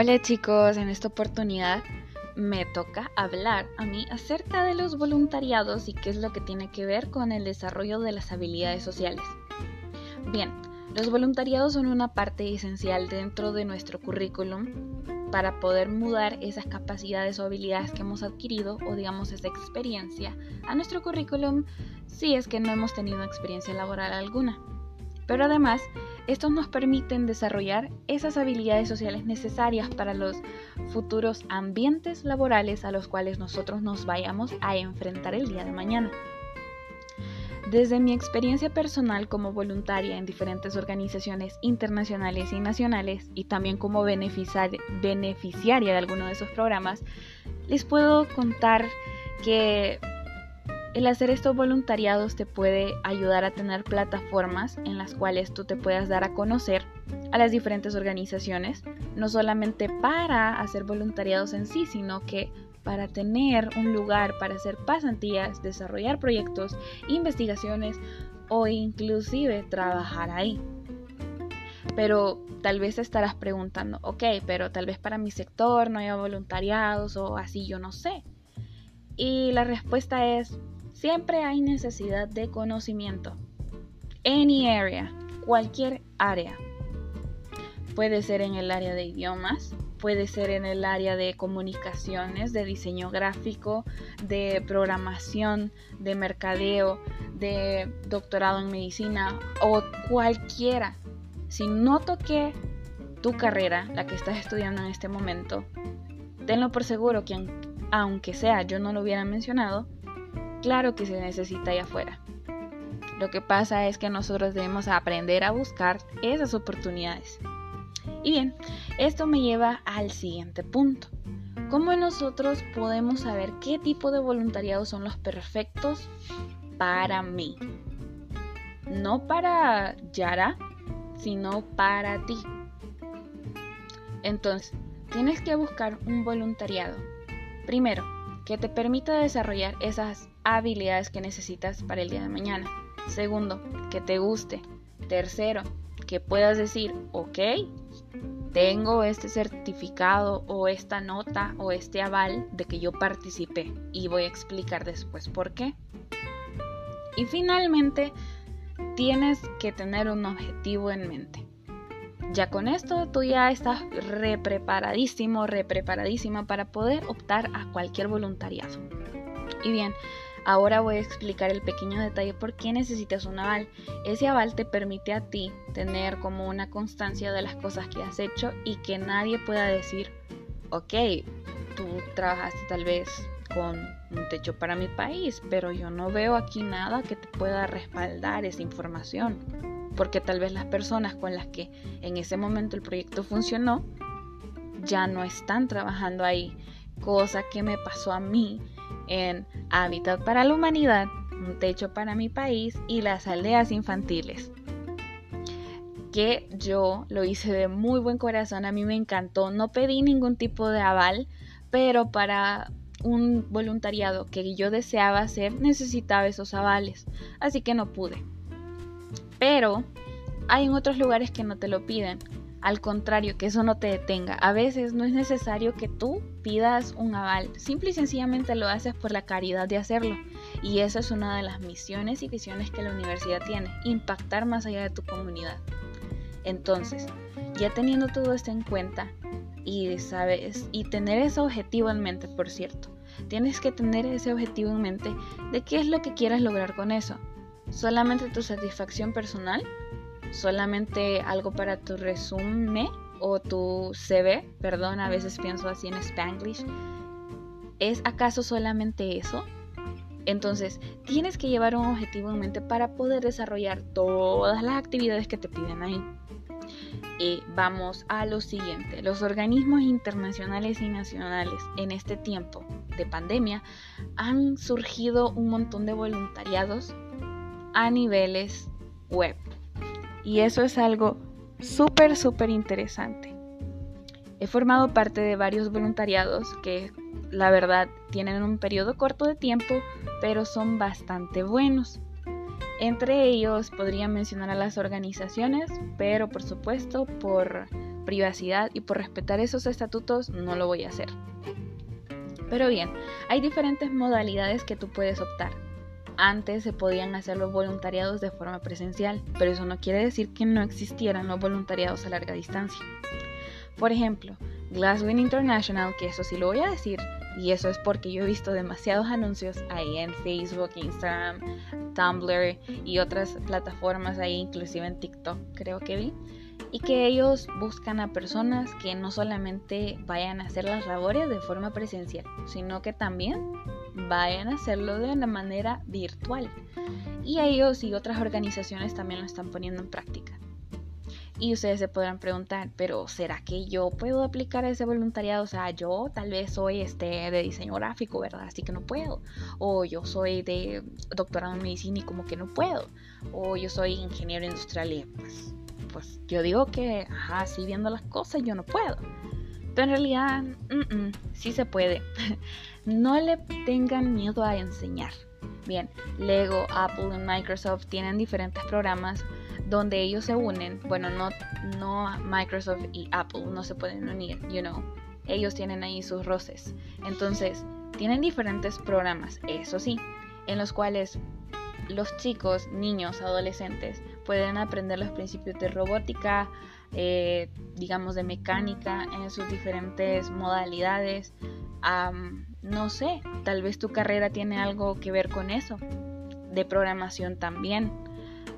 Hola chicos, en esta oportunidad me toca hablar a mí acerca de los voluntariados y qué es lo que tiene que ver con el desarrollo de las habilidades sociales. Bien, los voluntariados son una parte esencial dentro de nuestro currículum para poder mudar esas capacidades o habilidades que hemos adquirido o digamos esa experiencia a nuestro currículum si es que no hemos tenido experiencia laboral alguna. Pero además, estos nos permiten desarrollar esas habilidades sociales necesarias para los futuros ambientes laborales a los cuales nosotros nos vayamos a enfrentar el día de mañana. Desde mi experiencia personal como voluntaria en diferentes organizaciones internacionales y nacionales y también como beneficiaria de alguno de esos programas, les puedo contar que el hacer estos voluntariados te puede ayudar a tener plataformas en las cuales tú te puedas dar a conocer a las diferentes organizaciones, no solamente para hacer voluntariados en sí, sino que para tener un lugar para hacer pasantías, desarrollar proyectos, investigaciones o inclusive trabajar ahí. Pero tal vez estarás preguntando, ok, pero tal vez para mi sector no haya voluntariados o así, yo no sé. Y la respuesta es, siempre hay necesidad de conocimiento. Any area, cualquier área. Puede ser en el área de idiomas, puede ser en el área de comunicaciones, de diseño gráfico, de programación, de mercadeo, de doctorado en medicina o cualquiera. Si no toqué tu carrera, la que estás estudiando en este momento, tenlo por seguro que aunque sea yo no lo hubiera mencionado, claro que se necesita allá afuera. Lo que pasa es que nosotros debemos aprender a buscar esas oportunidades. Y bien, esto me lleva al siguiente punto. ¿Cómo nosotros podemos saber qué tipo de voluntariados son los perfectos para mí? No para Yara, sino para ti. Entonces, tienes que buscar un voluntariado. Primero, que te permita desarrollar esas habilidades que necesitas para el día de mañana. Segundo, que te guste. Tercero, que puedas decir, ok, tengo este certificado o esta nota o este aval de que yo participé y voy a explicar después por qué. Y finalmente, tienes que tener un objetivo en mente. Ya con esto tú ya estás repreparadísimo, repreparadísima para poder optar a cualquier voluntariado. Y bien, Ahora voy a explicar el pequeño detalle por qué necesitas un aval. Ese aval te permite a ti tener como una constancia de las cosas que has hecho y que nadie pueda decir, ok, tú trabajaste tal vez con un techo para mi país, pero yo no veo aquí nada que te pueda respaldar esa información. Porque tal vez las personas con las que en ese momento el proyecto funcionó ya no están trabajando ahí. Cosa que me pasó a mí en Hábitat para la Humanidad, Un Techo para mi País y las aldeas infantiles. Que yo lo hice de muy buen corazón, a mí me encantó, no pedí ningún tipo de aval, pero para un voluntariado que yo deseaba hacer necesitaba esos avales, así que no pude. Pero hay en otros lugares que no te lo piden, al contrario, que eso no te detenga. A veces no es necesario que tú pidas un aval, simple y sencillamente lo haces por la caridad de hacerlo. Y esa es una de las misiones y visiones que la universidad tiene, impactar más allá de tu comunidad. Entonces, ya teniendo todo esto en cuenta y sabes y tener ese objetivo en mente, por cierto, tienes que tener ese objetivo en mente de qué es lo que quieras lograr con eso. ¿Solamente tu satisfacción personal? Solamente algo para tu resumen o tu CV, perdón, a veces pienso así en spanglish. ¿Es acaso solamente eso? Entonces, tienes que llevar un objetivo en mente para poder desarrollar todas las actividades que te piden ahí. Y vamos a lo siguiente. Los organismos internacionales y nacionales en este tiempo de pandemia han surgido un montón de voluntariados a niveles web. Y eso es algo súper, súper interesante. He formado parte de varios voluntariados que la verdad tienen un periodo corto de tiempo, pero son bastante buenos. Entre ellos podría mencionar a las organizaciones, pero por supuesto por, privacidad y por respetar esos estatutos no lo voy a hacer. Pero bien, hay diferentes modalidades que tú puedes optar. Antes se podían hacer los voluntariados de forma presencial, pero eso no quiere decir que no existieran los voluntariados a larga distancia. Por ejemplo, Glasgow International, que eso sí lo voy a decir, y eso es porque yo he visto demasiados anuncios ahí en Facebook, Instagram, Tumblr y otras plataformas ahí, inclusive en TikTok creo que vi, y que ellos buscan a personas que no solamente vayan a hacer las labores de forma presencial, sino que también vayan a hacerlo de una manera virtual. Y ellos y otras organizaciones también lo están poniendo en práctica. Y ustedes se podrán preguntar, pero ¿será que yo puedo aplicar ese voluntariado? O sea, yo tal vez soy este de diseño gráfico, ¿verdad? Así que no puedo. O yo soy de doctorado en medicina y como que no puedo. O yo soy ingeniero industrial y pues, pues yo digo que, ajá, así viendo las cosas yo no puedo. Pero en realidad, sí se puede. no le tengan miedo a enseñar. Bien, Lego, Apple y Microsoft tienen diferentes programas donde ellos se unen, bueno, no, no Microsoft y Apple no se pueden unir, you know, ellos tienen ahí sus roces. Entonces, tienen diferentes programas, eso sí, en los cuales los chicos, niños, adolescentes pueden aprender los principios de robótica, eh, digamos de mecánica en sus diferentes modalidades. No sé, tal vez tu carrera tiene algo que ver con eso, de programación también.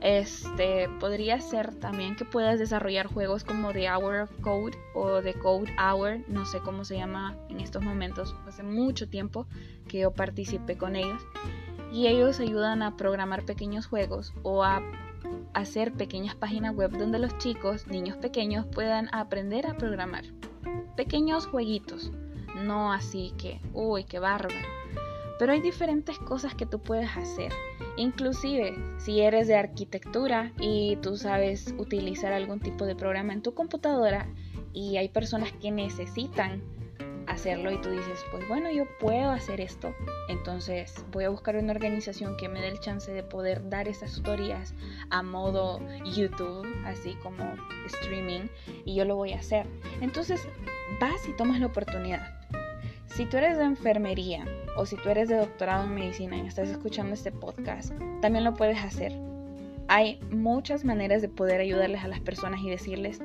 Este podría ser también que puedas desarrollar juegos como The Hour of Code o The Code Hour, no sé cómo se llama en estos momentos, hace mucho tiempo que yo participé con ellos. Y ellos ayudan a programar pequeños juegos o a hacer pequeñas páginas web donde los chicos, niños pequeños, puedan aprender a programar. Pequeños jueguitos, no así que, uy, qué bárbaro. Pero hay diferentes cosas que tú puedes hacer Inclusive, si eres de arquitectura y tú sabes utilizar algún tipo de programa en tu computadora y hay personas que necesitan hacerlo y tú dices, pues bueno, yo puedo hacer esto, entonces voy a buscar una organización que me dé el chance de poder dar esas tutorías a modo YouTube, así como streaming, y yo lo voy a hacer. Entonces vas y tomas la oportunidad. Si tú eres de enfermería o si tú eres de doctorado en medicina y estás escuchando este podcast, también lo puedes hacer. Hay muchas maneras de poder ayudarles a las personas y decirles,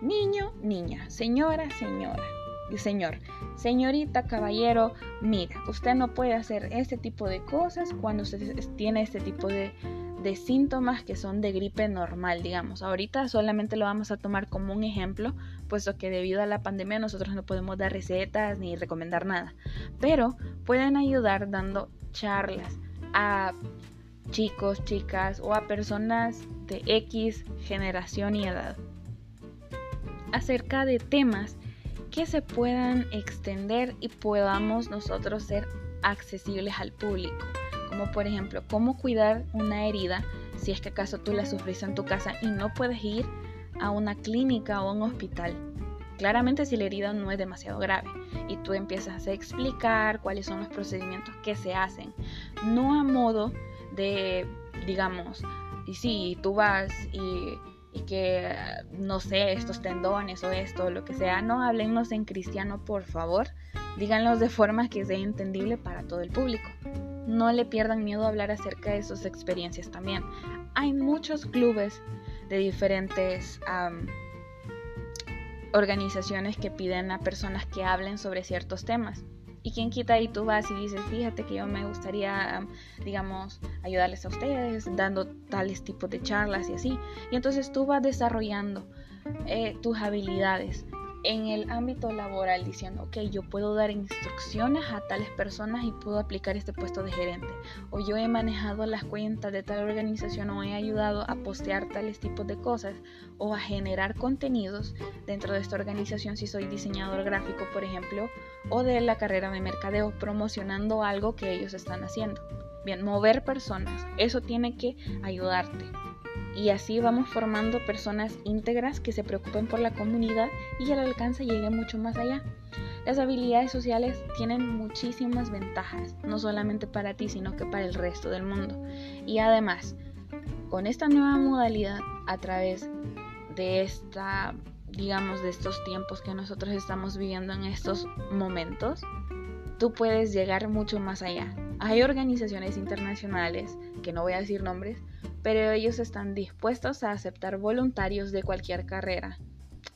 niño, niña, señora, señora, y señor, señorita, caballero, mira, usted no puede hacer este tipo de cosas cuando usted tiene este tipo de de síntomas que son de gripe normal, digamos. Ahorita solamente lo vamos a tomar como un ejemplo, puesto que debido a la pandemia nosotros no podemos dar recetas ni recomendar nada. Pero pueden ayudar dando charlas a chicos, chicas o a personas de X generación y edad acerca de temas que se puedan extender y podamos nosotros ser accesibles al público como por ejemplo cómo cuidar una herida si es que acaso tú la sufriste en tu casa y no puedes ir a una clínica o a un hospital. Claramente si la herida no es demasiado grave y tú empiezas a explicar cuáles son los procedimientos que se hacen, no a modo de, digamos, y si tú vas y, y que, no sé, estos tendones o esto, lo que sea, no háblennos en cristiano, por favor, díganlos de forma que sea entendible para todo el público no le pierdan miedo a hablar acerca de sus experiencias también. Hay muchos clubes de diferentes organizaciones que piden a personas que hablen sobre ciertos temas. Y quien quita y tú vas y dices, fíjate que yo me gustaría, digamos, ayudarles a ustedes dando tales tipos de charlas y así. Y entonces tú vas desarrollando eh, tus habilidades en el ámbito laboral diciendo, ok, yo puedo dar instrucciones a tales personas y puedo aplicar este puesto de gerente. O yo he manejado las cuentas de tal organización o he ayudado a postear tales tipos de cosas o a generar contenidos dentro de esta organización si soy diseñador gráfico, por ejemplo, o de la carrera de mercadeo promocionando algo que ellos están haciendo. Bien, mover personas, eso tiene que ayudarte y así vamos formando personas íntegras que se preocupen por la comunidad y el alcance llegue mucho más allá. Las habilidades sociales tienen muchísimas ventajas, no solamente para ti, sino que para el resto del mundo. Y además, con esta nueva modalidad, a través de esta digamos, de estos tiempos que nosotros estamos viviendo en estos momentos, tú puedes llegar mucho más allá. Hay organizaciones internacionales, que no voy a decir nombres, pero ellos están dispuestos a aceptar voluntarios de cualquier carrera.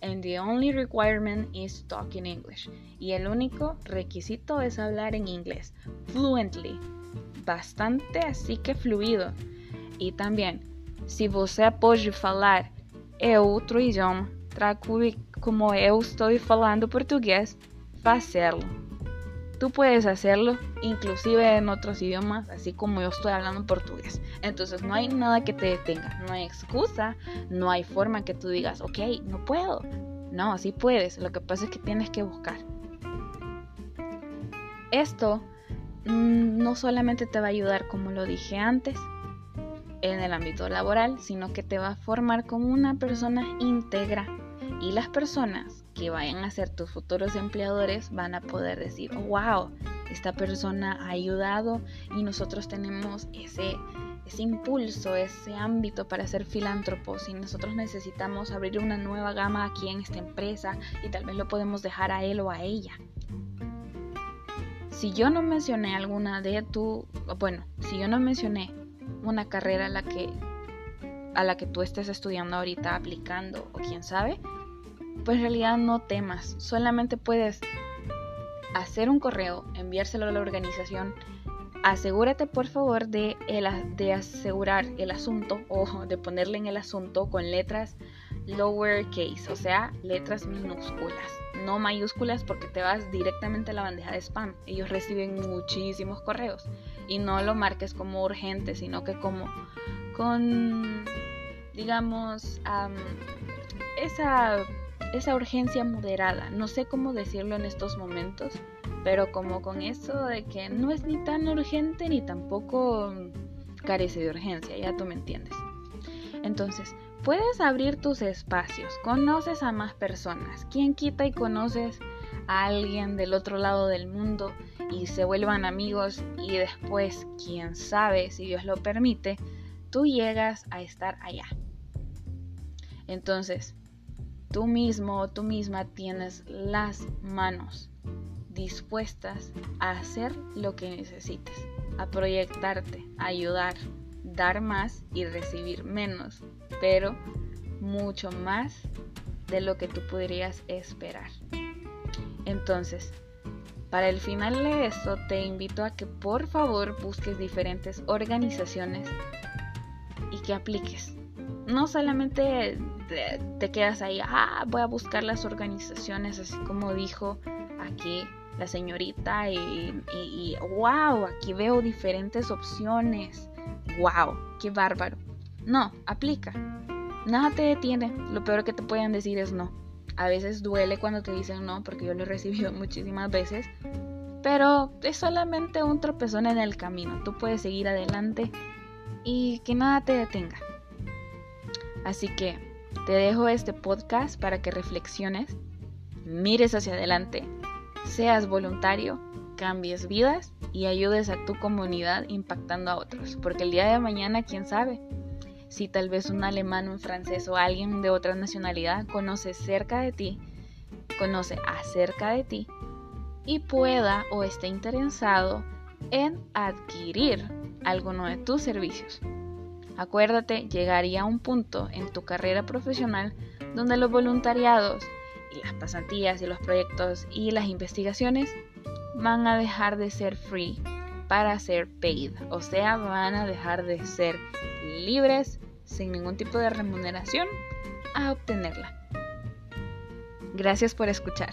And the only requirement is talking English. Y el único requisito es hablar en inglés, fluently, bastante así que fluido. E também, se você pode falar é outro idioma, como eu estou falando português, fazê-lo. Tú puedes hacerlo, inclusive en otros idiomas, así como yo estoy hablando portugués. Entonces no hay nada que te detenga, no hay excusa, no hay forma que tú digas, ok, no puedo. No, sí puedes, lo que pasa es que tienes que buscar. Esto mm, no solamente te va a ayudar, como lo dije antes, en el ámbito laboral, sino que te va a formar como una persona íntegra. Y las personas que vayan a ser tus futuros empleadores van a poder decir, wow, esta persona ha ayudado y nosotros tenemos ese, ese impulso, ese ámbito para ser filántropos y nosotros necesitamos abrir una nueva gama aquí en esta empresa y tal vez lo podemos dejar a él o a ella. Si yo no mencioné alguna de tu, bueno, si yo no mencioné una carrera a la que a la que tú estés estudiando ahorita aplicando o quién sabe, pues en realidad no temas, solamente puedes hacer un correo, enviárselo a la organización. Asegúrate por favor de, de asegurar el asunto o de ponerle en el asunto con letras lowercase, o sea, letras minúsculas, no mayúsculas porque te vas directamente a la bandeja de spam. Ellos reciben muchísimos correos y no lo marques como urgente, sino que como con, digamos, esa, esa urgencia moderada. No sé cómo decirlo en estos momentos, pero como con eso de que no es ni tan urgente ni tampoco carece de urgencia, ya tú me entiendes. Entonces, puedes abrir tus espacios, conoces a más personas. ¿Quién quita y conoces a alguien del otro lado del mundo y se vuelvan amigos y después, quién sabe, si Dios lo permite, tú llegas a estar allá. Entonces, tú mismo o tú misma tienes las manos dispuestas a hacer lo que necesites, a proyectarte, a ayudar, dar más y recibir menos, pero mucho más de lo que tú podrías esperar. Entonces, para el final de esto, te invito a que por favor busques diferentes organizaciones y que apliques. No solamente te, quedas ahí, ah, voy a buscar las organizaciones, así como dijo aquí la señorita, y, y wow, aquí veo diferentes opciones. Wow, qué bárbaro. No, aplica. Nada te detiene. Lo peor que te pueden decir es no. A veces duele cuando te dicen no, porque yo lo he recibido muchísimas veces. Pero es solamente un tropezón en el camino. Tú puedes seguir adelante y que nada te detenga. Así que te dejo este podcast para que reflexiones, mires hacia adelante, seas voluntario, cambies vidas y ayudes a tu comunidad impactando a otros. Porque el día de mañana, quién sabe, si tal vez un alemán, un francés o alguien de otra nacionalidad conoce cerca de ti, conoce acerca de ti y pueda o esté interesado en adquirir alguno de tus servicios. Acuérdate, llegaría un punto en tu carrera profesional donde los voluntariados y las pasantías y los proyectos y las investigaciones van a dejar de ser free para ser paid, o sea, van a dejar de ser libres sin ningún tipo de remuneración a obtenerla. Gracias por escuchar.